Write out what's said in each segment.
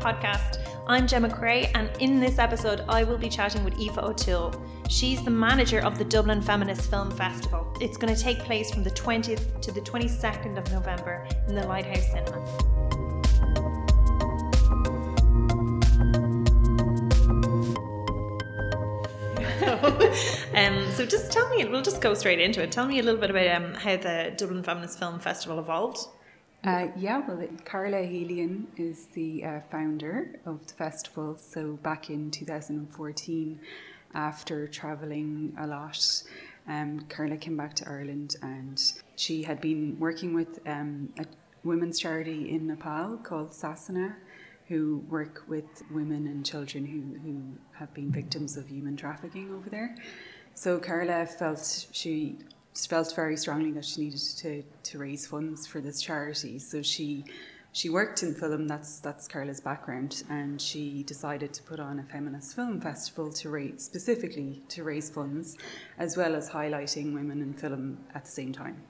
podcast. I'm Gemma Cray, and in this episode, I will be chatting with Aoife O'Toole. She's the manager of the Dublin Feminist Film Festival. It's going to take place from the 20th to the 22nd of November in the Lighthouse Cinema. um, so just tell me, we'll just go straight into it. Tell me a little bit about um, how the Dublin Feminist Film Festival evolved. Uh, yeah, well, it, Carla Helian is the uh, founder of the festival. So back in 2014, after travelling a lot, um, Carla came back to Ireland and she had been working with um, a women's charity in Nepal called Sasane, who work with women and children who, who have been victims of human trafficking over there. So Carla felt she felt very strongly that she needed to, to raise funds for this charity. So she she worked in film. That's that's Carla's background, and she decided to put on a feminist film festival to raise specifically to raise funds, as well as highlighting women in film at the same time.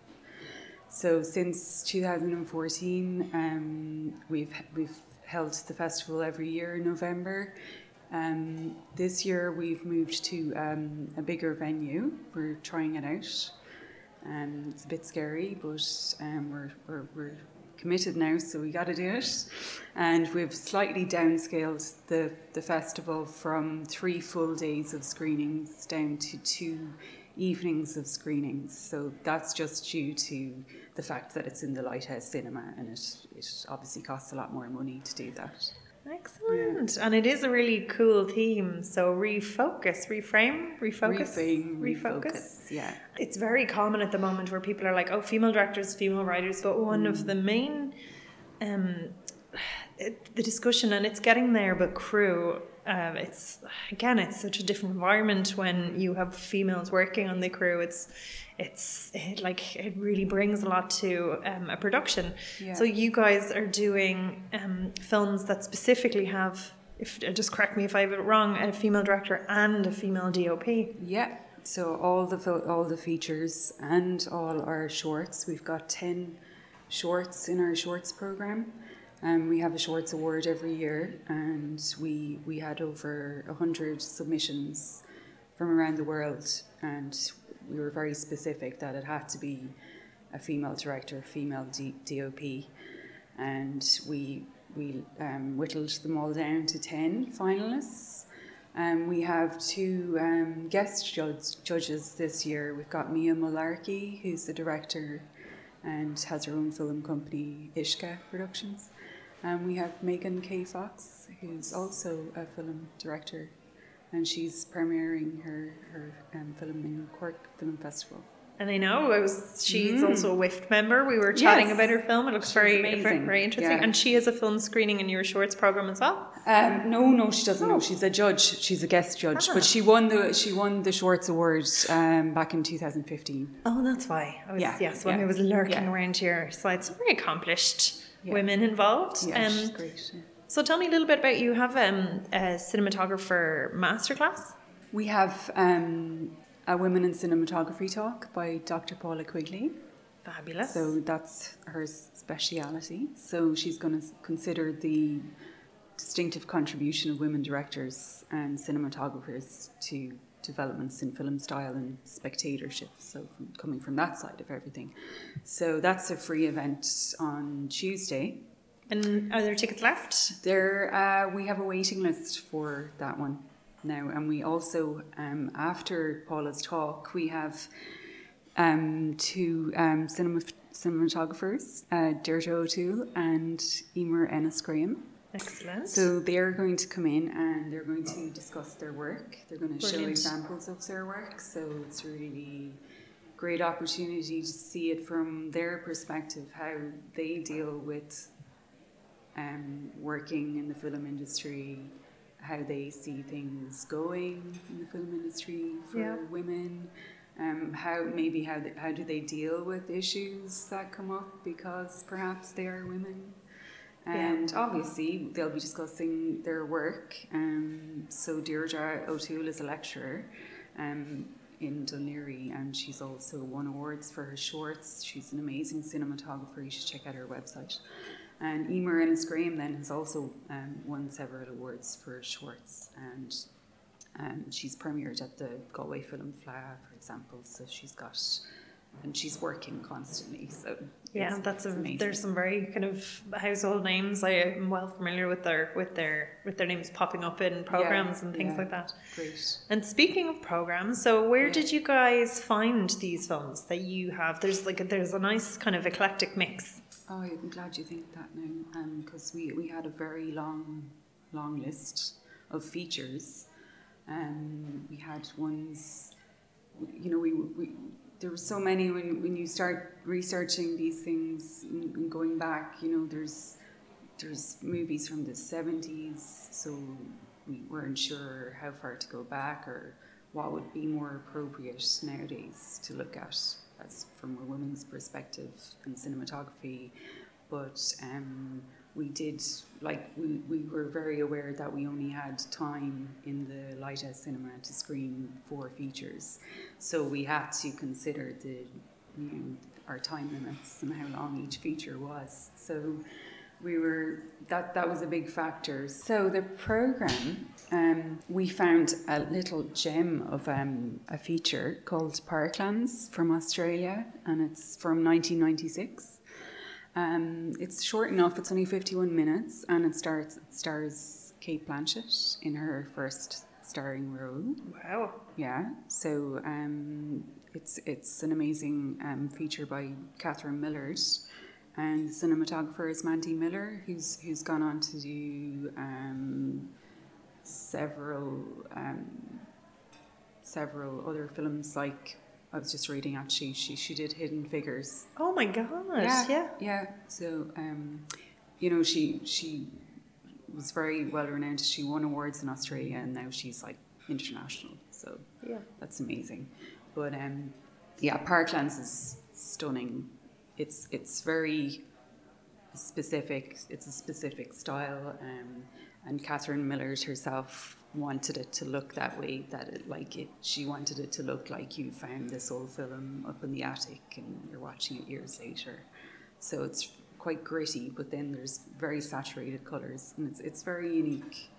So since 2014, um, we've we've held the festival every year in November. Um, this year we've moved to um, a bigger venue. We're trying it out. Um, it's a bit scary, but um, we're, we're, we're committed now, so we got to do it. And we've slightly downscaled the, the festival from three full days of screenings down to two evenings of screenings. So that's just due to the fact that it's in the Lighthouse Cinema, and it, it obviously costs a lot more money to do that. Excellent. Yeah. And it is a really cool theme. So refocus, reframe, refocus. Reframe, refocus. refocus. Yeah. It's very common at the moment where people are like, oh, female directors, female writers. But one mm. of the main, um, the discussion, and it's getting there, but crew, um, it's again, it's such a different environment when you have females working on the crew. It's it's it, like it really brings a lot to um, a production. Yeah. So you guys are doing um, films that specifically have, if uh, just correct me if I have it wrong, a female director and a female DOP. Yeah. So all the all the features and all our shorts. We've got ten shorts in our shorts program. Um, we have a shorts award every year, and we we had over hundred submissions from around the world, and we were very specific that it had to be a female director, female D- DOP, and we we um, whittled them all down to ten finalists. Um, we have two um, guest judge, judges this year. We've got Mia Mullarkey, who's the director and has her own film company, Ishka Productions. And we have Megan K. Fox, who's also a film director and she's premiering her her um, film in Cork Film Festival. And I know I was. She's mm. also a WIFT member. We were chatting yes. about her film. It looks she's very, very, very interesting. Yeah. And she has a film screening in your shorts program as well. Um, no, no, she doesn't. Oh. No, she's a judge. She's a guest judge. Ah. But she won the she won the Shorts Award um, back in 2015. Oh, that's why. I was, yeah, yes, when yeah. I was lurking yeah. around here. So it's very accomplished women involved. Yeah, um, she's great. So tell me a little bit about you have um, a cinematographer masterclass. We have um, a women in cinematography talk by Dr. Paula Quigley. Fabulous. So that's her speciality. So she's going to consider the distinctive contribution of women directors and cinematographers to developments in film style and spectatorship. So from, coming from that side of everything. So that's a free event on Tuesday and are there tickets left? There, uh, we have a waiting list for that one now, and we also, um, after Paula's talk, we have um, two um, cinema, cinematographers, uh, Deirdre O'Toole and Emer Ennis Graham. Excellent. So they're going to come in and they're going to discuss their work. They're going to Brilliant. show examples of their work. So it's really great opportunity to see it from their perspective, how they deal with um, working in the film industry, how they see things going in the film industry for yeah. women, um, how maybe how they, how do they deal with issues that come up because perhaps they are women. And yeah. obviously, they'll be discussing their work. Um, so, Deirdre O'Toole is a lecturer um, in Laoghaire, and she's also won awards for her shorts. She's an amazing cinematographer. You should check out her website. And Emer Ennis Graham then has also um, won several awards for shorts, and um, she's premiered at the Galway Film Fleadh, for example. So she's got, and she's working constantly. So yeah, that's a, amazing. there's some very kind of household names. I am well familiar with their with their with their names popping up in programs and things yeah. like that. great. And speaking of programs, so where Yeah. did you guys find these films that you have? There's like a, there's a nice kind of eclectic mix. Oh, I'm glad you think that now, because we, we had a very long, long list of features. Um, we had ones, you know, we, we there were so many when, when you start researching these things and, going back, you know, there's there's movies from the 70s, so we weren't sure how far to go back or what would be more appropriate nowadays to look at as from a woman's perspective in cinematography. But um, we did, like, we, we were very aware that we only had time in the Lighthouse Cinema to screen four features. So we had to consider the, you know, our time limits and how long each feature was. So we were that that was a big factor. So the program, um, we found a little gem of um, a feature called Parklands from Australia, and it's from 1996. Um, it's short enough; it's only 51 minutes, and it stars it stars Cate Blanchett in her first starring role. Wow. Yeah, so um, it's it's an amazing um, feature by Catherine Millard, and the cinematographer is Mandy Miller, who's who's gone on to do um, several um, several other films. Like I was just reading actually, she she did Hidden Figures. Oh my gosh. Yeah. yeah. So um, you know, she she was very well renowned. She won awards in Australia, and now she's like international. So Yeah. that's amazing. But um, yeah, Parklands is stunning. It's it's very specific. It's a specific style, um, and Catherine Millard herself wanted it to look that way. That it like it. She wanted it to look like you found this old film up in the attic and you're watching it years later. So it's quite gritty, but then there's very saturated colours, and it's it's very unique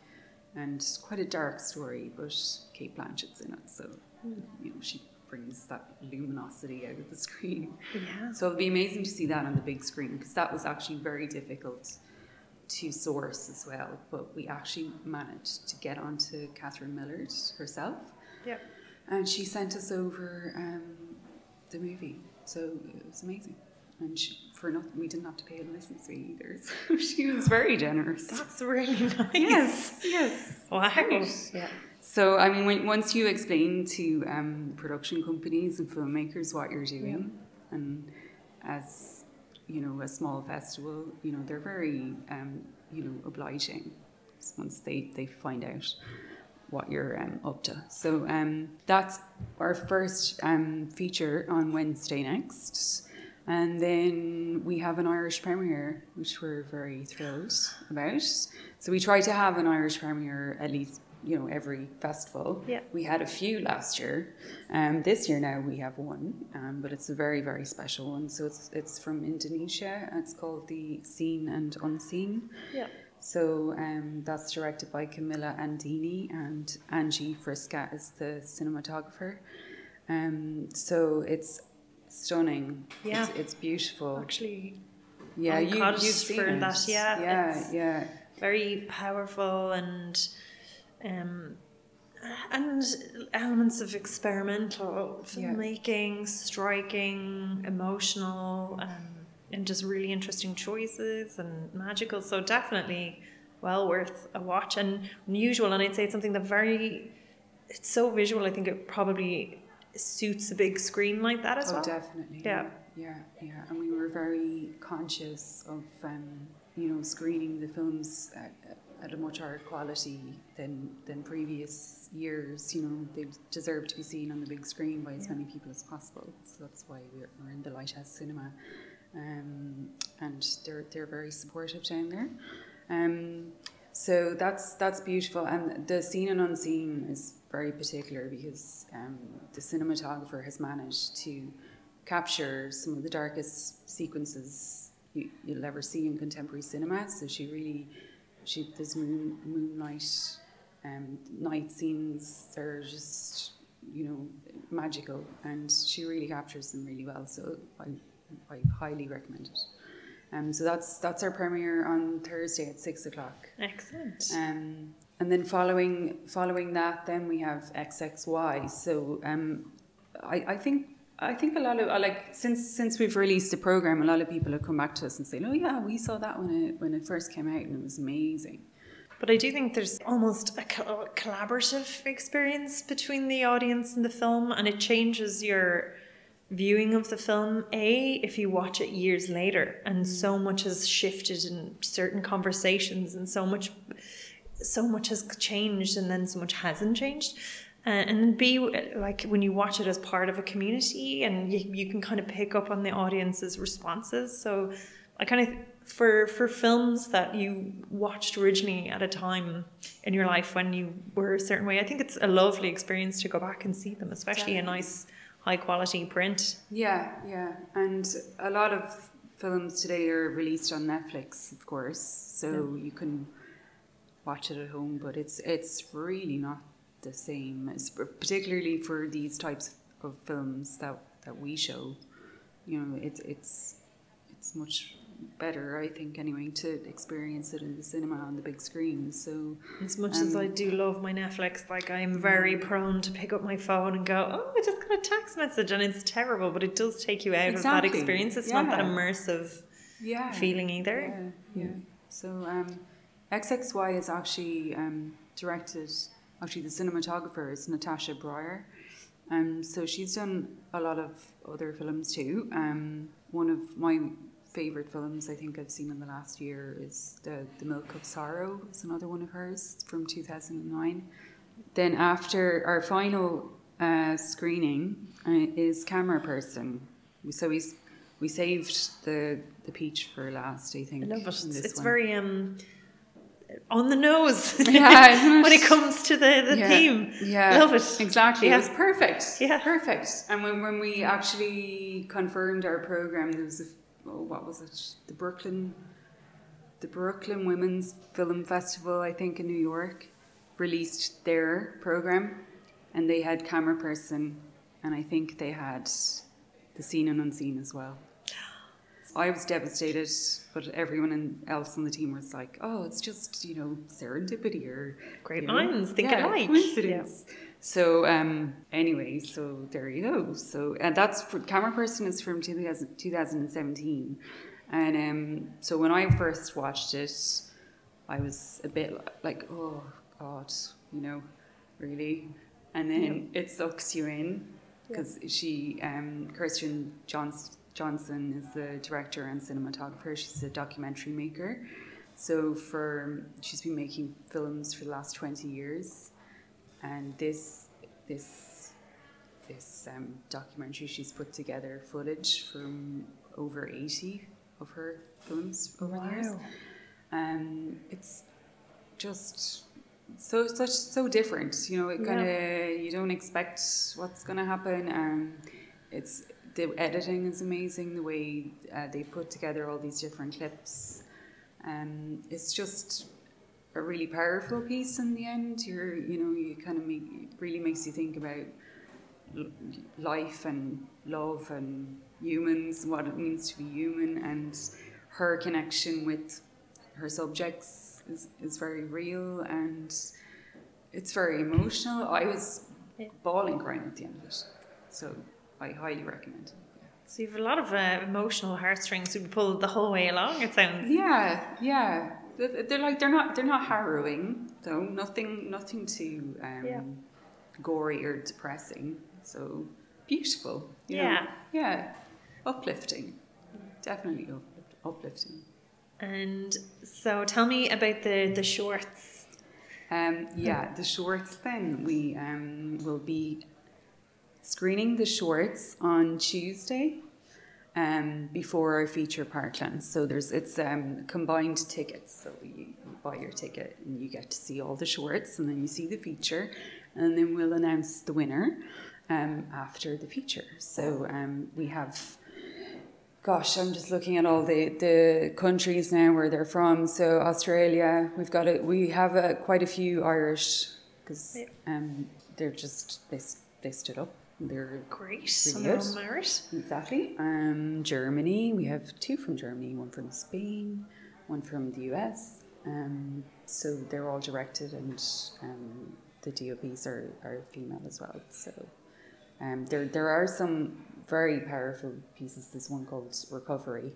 and quite a dark story. But Cate Blanchett's in it, so hmm. you know she brings that luminosity out of the screen. Yeah. So it'll be amazing to see that on the big screen because that was actually very difficult to source as well. But we actually managed to get onto Catherine Millard herself, Yeah. and she sent us over um, the movie. So it was amazing. And she, for nothing, we didn't have to pay a license fee either. So she was very generous. That's really nice. yes, yes. Wow. Great. Yeah. So, I mean, when, once you explain to um, production companies and filmmakers what you're doing, and as you know, a small festival, you know, they're very, um, you know, obliging once they, they find out what you're um, up to. So um, that's our first um, feature on Wednesday next. And then we have an Irish premiere, which we're very thrilled about. So we try to have an Irish premiere at least, you know, every festival. Yeah. We had a few last year. Um, this year now we have one, um, but it's a very, very special one. So it's, it's from Indonesia. It's called The Seen and Unseen. Yeah. So um, that's directed by Kamila Andini and Anggi Frisca is the cinematographer. Um, so it's stunning. Yeah. It's, it's beautiful. Actually, yeah, you, you've seen for it. that, yeah, Yeah, yeah. very powerful and um and elements of experimental Yeah. filmmaking, striking, emotional, um, and just really interesting choices and magical. So definitely well worth a watch and unusual. And I'd say it's something that very it's so visual. I think it probably suits a big screen like that as Oh, well. definitely. Yeah. yeah, yeah. And we were very conscious of, um, you know, screening the films at, at a much higher quality than than previous years. You know, they deserve to be seen on the big screen by as Yeah. many people as possible. So that's why we're, we're in the Lighthouse Cinema, um, and they're they're very supportive down there. Um, so that's that's beautiful, and the seen and unseen is very particular because um, the cinematographer has managed to capture some of the darkest sequences you, will ever see in contemporary cinema. So she really, she there's moon, moonlight, um, night scenes. They're just you know magical, and she really captures them really well. So I, I highly recommend it. Um, so that's that's our premiere on Thursday at six o'clock. Excellent. Um, and then following following that, then we have XXY. So um, I, I think I think a lot of like since since we've released the program, a lot of people have come back to us and saying, "Oh yeah, we saw that when it when it first came out, and it was amazing." But I do think there's almost a collaborative experience between the audience and the film, and it changes your viewing of the film a if you watch it years later and so much has shifted in certain conversations and so much so much has changed and then so much hasn't changed Uh, and be like when you watch it as part of a community and you, you can kind of pick up on the audience's responses so i kind of for for films that you watched originally at a time in your life when you were a certain way i think it's a lovely experience to go back and see them especially a nice high quality print. Yeah, yeah. And a lot of films today are released on Netflix, of course, so yeah. you can watch it at home, but it's it's really not the same, particularly for these types of films that, that we show. You know, it's it's it's much better, I think, anyway, to experience it in the cinema on the big screen. So, as much um, as I um, do love my Netflix, like I'm very prone to pick up my phone and go, "Oh, I just got a text message," and it's terrible, but it does take you out exactly. of that experience. It's yeah. not that immersive yeah. feeling either. Yeah, yeah. So, um, XXY is actually um, directed. Actually, the cinematographer is Natasha Braier. Um, so she's done a lot of other films too. Um, one of my favorite films I think I've seen in the last year is the the Milk of Sorrow It's another one of hers from 2009. Then after our final uh, screening uh, is Cameraperson. So we we saved the the peach for last. I think. I love it. It's one. very um on the nose yeah, when it comes to the, the yeah. theme. Yeah. Love it. Exactly. Yeah. It was perfect. Yeah. Perfect. And when, when we actually confirmed our program, there was a oh, what was it? The Brooklyn, the Brooklyn Women's Film Festival, I think in New York, released their program, and they had camera person and I think they had the seen and unseen as well. I was devastated, but everyone else on the team was like, "Oh, it's just you know serendipity or great minds know, think yeah, alike, coincidence." Yeah. So um, anyway, so there you go. So and that's for Cameraperson is from 2000, 2017, and um, so when I first watched it, I was a bit like, oh God, you know, really, and then yeah. it sucks you in because she, um, Kirsten Johnson, Johnson is the director and cinematographer. She's a documentary maker. So for she's been making films for the last twenty years and this this this um, documentary she's put together footage from over 80 of her films over wow. the years um, it's just so such so different you know it kind of yeah. you don't expect what's going to happen um, it's the editing is amazing the way uh, they put together all these different clips um, it's just a really powerful piece in the end. You're, you know, you kind of make really makes you think about life and love and humans, what it means to be human, and her connection with her subjects is, is very real and it's very emotional. I was bawling crying at the end of it, so I highly recommend it. So you've a lot of uh, emotional heartstrings to be pulled the whole way along. It sounds. Yeah, yeah they're like they're not they're not harrowing though. Nothing nothing too um, yeah. gory or depressing. So beautiful. yeah. Know? Yeah. Uplifting. Definitely uplifting. And so tell me about the the shorts. Um, yeah, the shorts. Then we um, will be screening the shorts on Tuesday um, before our feature parklands. So there's it's um, combined tickets. So you, buy your ticket and you get to see all the shorts, and then you see the feature, and then we'll announce the winner um, after the feature. So um, we have gosh, I'm just looking at all the, the countries now where they're from. So Australia, we've got a, we have a, quite a few Irish because um, they're just they they stood up. They're Great. Really good. exactly. Um, Germany, we have two from Germany, one from Spain, one from the US. Um, so they're all directed, and um, the DOPs are, are female as well. So um, there there are some very powerful pieces. There's one called Recovery.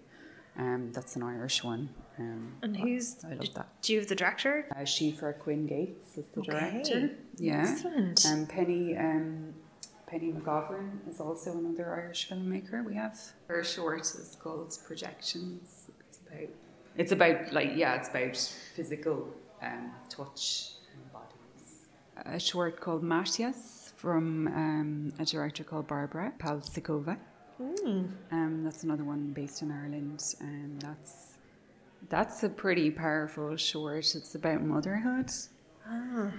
Um, that's an Irish one. Um, And who's I love that. Do you have the director? Uh, Shifra Quinn Gates is the Okay. director. Yeah. Excellent. Um, Penny um, Penny McGovern is also another Irish filmmaker. We have her short is called Projections. It's about it's about like yeah, it's about physical um, touch and bodies. A short called Matias from um, a director called Barbara Palsikova. Mm. Um, that's another one based in Ireland, and that's that's a pretty powerful short. It's about motherhood, Ah.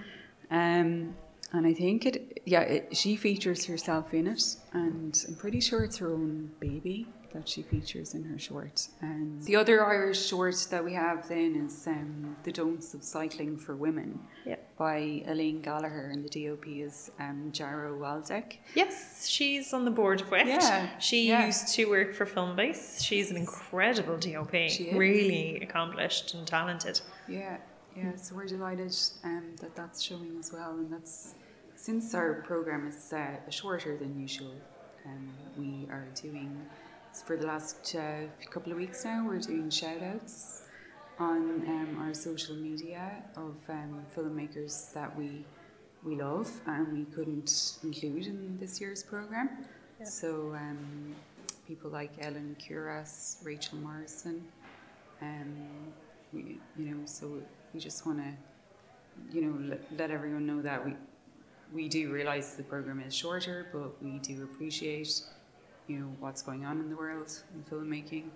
And I think it. Yeah, it, she features herself in it, and I'm pretty sure it's her own baby that she features in her short. And the other Irish short that we have then is um, "The Don'ts of Cycling for Women" Yep. by Elaine Gallagher, and the DOP is um, Jarrow Waldeck. Yes, she's on the board of WIFT. Yeah, She yeah. used to work for Filmbase. She's an incredible DOP. Really accomplished and talented. Yeah, yeah. So we're delighted um, that that's showing as well, and that's since our program is uh, shorter than usual. Um, we are doing for the last uh, couple of weeks now. We're doing shout outs on um, our social media of um, filmmakers that we we love and we couldn't include in this year's program. So um, people like Ellen Kuras, Rachel Morrison, um, we, you know, so we just want to, you know, let, let everyone know that we we do realize the program is shorter, but we do appreciate, you know, what's going on in the world in filmmaking,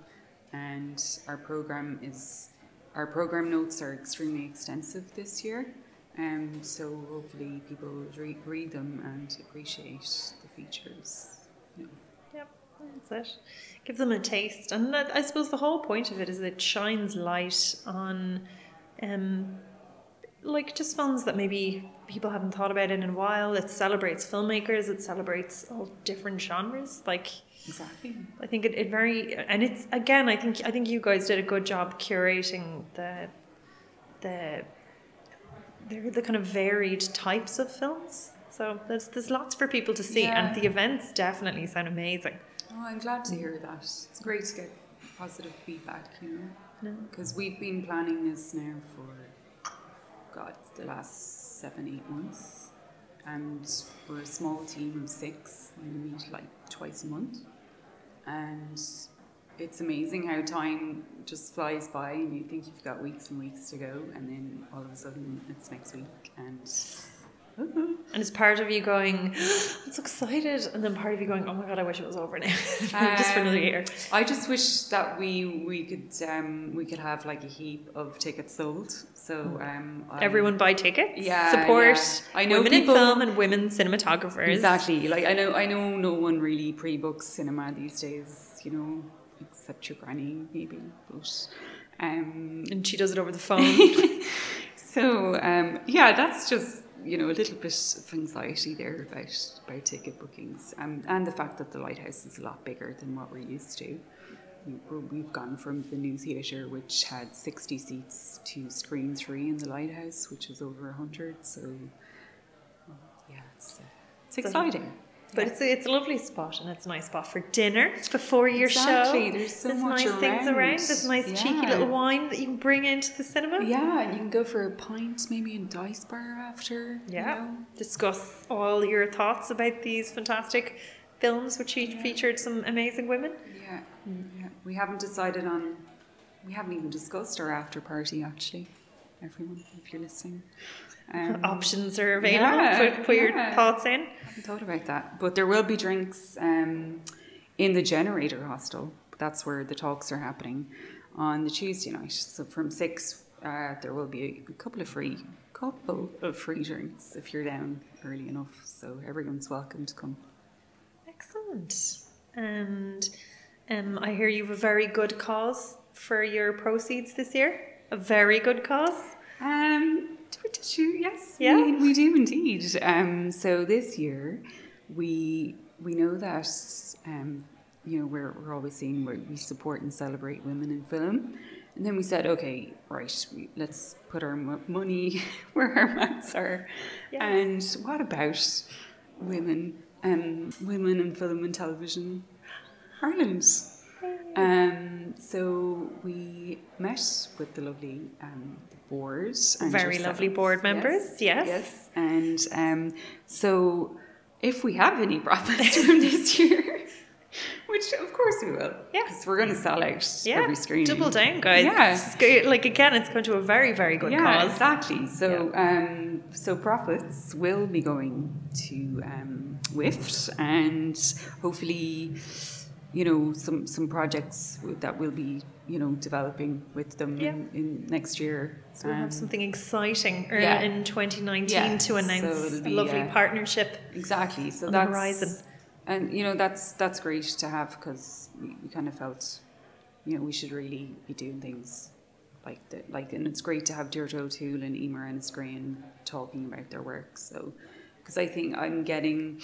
and our program is our program notes are extremely extensive this year. Um, so hopefully people read, read them and appreciate the features. You know. Yep, that's it. Give them a taste, and that, I suppose the whole point of it is it shines light on, um, like just films that maybe people haven't thought about in a while. It celebrates filmmakers. It celebrates all different genres. Like Exactly. I think it, it very and it's again. I think I think you guys did a good job curating the the they're the kind of varied types of films. So there's there's lots for people to see, Yeah. and the events definitely sound amazing. Oh, I'm glad to hear that. It's great to get positive feedback, you know, No. because we've been planning this now for, God, the last seven, eight months. And we're a small team of six. and We meet like twice a month. And it's amazing how time just flies by and you think you've got weeks and weeks to go. And then all of a sudden it's next week. And And it's part of you going, I'm so excited, and then part of you going, Oh my god, I wish it was over now, just for another Um, year. I just wish that we we could um, we could have like a heap of tickets sold. So um, Everyone buy tickets. Yeah, support yeah. I know women people- in film and women cinematographers. exactly like I know I know no one really pre-books cinema these days. You know, except your granny maybe. But um, And she does it over the phone. so um, yeah, that's just you know a little bit of anxiety there about about ticket bookings, um, and the fact that the lighthouse is a lot bigger than what we're used to. We've gone from the new theatre, which had sixty seats, to screen three in the lighthouse, which was over hundred. So yeah, it's uh, it's exciting. But it's a, it's a lovely spot and it's a nice spot for dinner before your Exactly, show. there's so There's much nice things around. around. There's nice cheeky little wine that you can bring into the cinema. Yeah, and you can go for a pint maybe in Dice Bar after. you Yeah. know. Discuss all your thoughts about these fantastic films, which fe- featured some amazing women. Yeah, yeah. We haven't decided on. We haven't even discussed our after party actually. Everyone, if you're listening, um, Options are available. yeah, put put your thoughts in. I haven't thought about that, but there will be drinks um, in the Generator Hostel. That's where the talks are happening on the Tuesday night. So from six, uh, there will be a couple of free, couple of free drinks if you're down early enough. So everyone's welcome to come. Excellent. And Um, I hear you have a very good cause for your proceeds this year. A very good cause. Um, did you? Yes, Yeah. we, we do indeed. Um, so this year, we we know that um, you know we're we're always saying we we support and celebrate women in film, and then we said, okay, right, we, let's put our mo- money where our mouths are, Yes. and what about women um, women in film and television, Ireland. Um, so we met with the lovely um, board. And Very lovely board members, yes. Yes. And um, so if we have any profits from this year, which of course we will, Yeah. because we're going to sell out Yeah. every screening. Double down, guys. Yeah. Like again, it's going to a very, very good yeah, cause. exactly. So, um, so profits will be going to um, WIFT, and hopefully, you know, some some projects that we'll be, you know, developing with them Yeah. in, in next year. So we'll have Um, something exciting er, yeah. in 2019 Yeah, to announce it'll a lovely uh, partnership. exactly. So on the that's horizon. and you know that's that's great to have because we, we kind of felt, you know, we should really be doing things like that. like and it's great to have Deirdre O'Toole and Emer and Screen talking about their work. So because I think I'm getting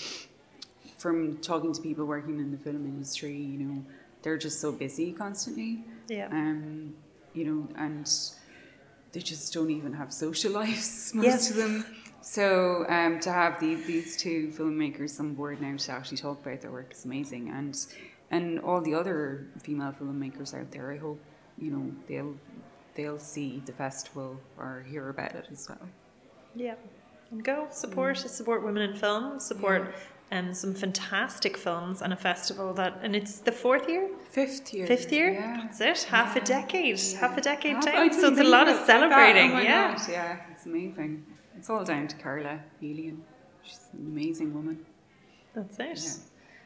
from talking to people working in the film industry, you know, they're just so busy constantly. Yeah. Um, you know, and they just don't even have social lives, most Yes. of them. So um, to have the, these two filmmakers on board now to actually talk about their work is amazing, and and all the other female filmmakers out there, I hope you know they'll they'll see the festival or hear about it as well. Yeah. And go support support women in film, support um, some fantastic films and a festival that and it's the fourth year? Fifth year, Fifth year? yeah. That's it. Half a decade. Half a decade Half- I So it's a lot of that. celebrating. Oh yeah. God, yeah, it's amazing. It's all down to Carla Helian. She's an amazing woman. That's it. Yeah.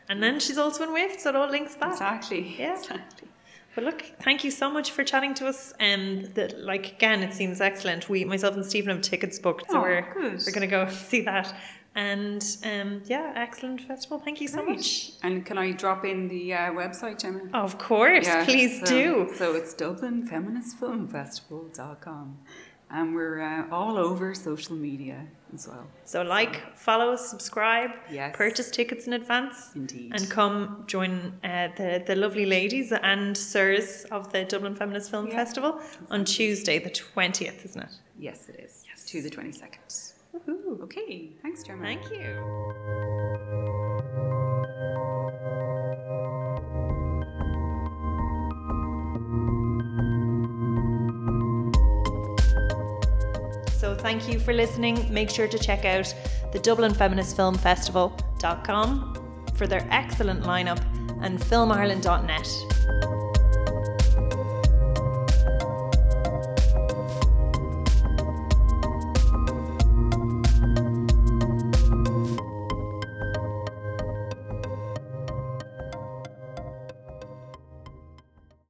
And then she's also in WIFT, so it all links back. Exactly. Yeah. Exactly. But look, thank you so much for chatting to us. And um, that, like again, it seems excellent. We, myself and Stephen, have tickets booked, so Oh, we're good. we're going to go see that. And um, yeah, excellent festival. Thank you so Great. much. And can I drop in the uh, website, Gemma? Of course, Yeah, please so, do. So it's Dublin Feminist Film DublinFeministFilmFestival.com. And we're uh, all over social media as well. So like, follow, subscribe, Yes. purchase tickets in advance. Indeed. And come join uh, the, the lovely ladies and sirs of the Dublin Feminist Film Yeah. Festival on Tuesday, the 20th, isn't it? Yes, it is. Yes. To the 22nd. Woohoo. Okay. Thanks, Gemma. Thank you. So thank you for listening. Make sure to check out the Dublin Feminist Film Festival.com for their excellent lineup and filmireland.net.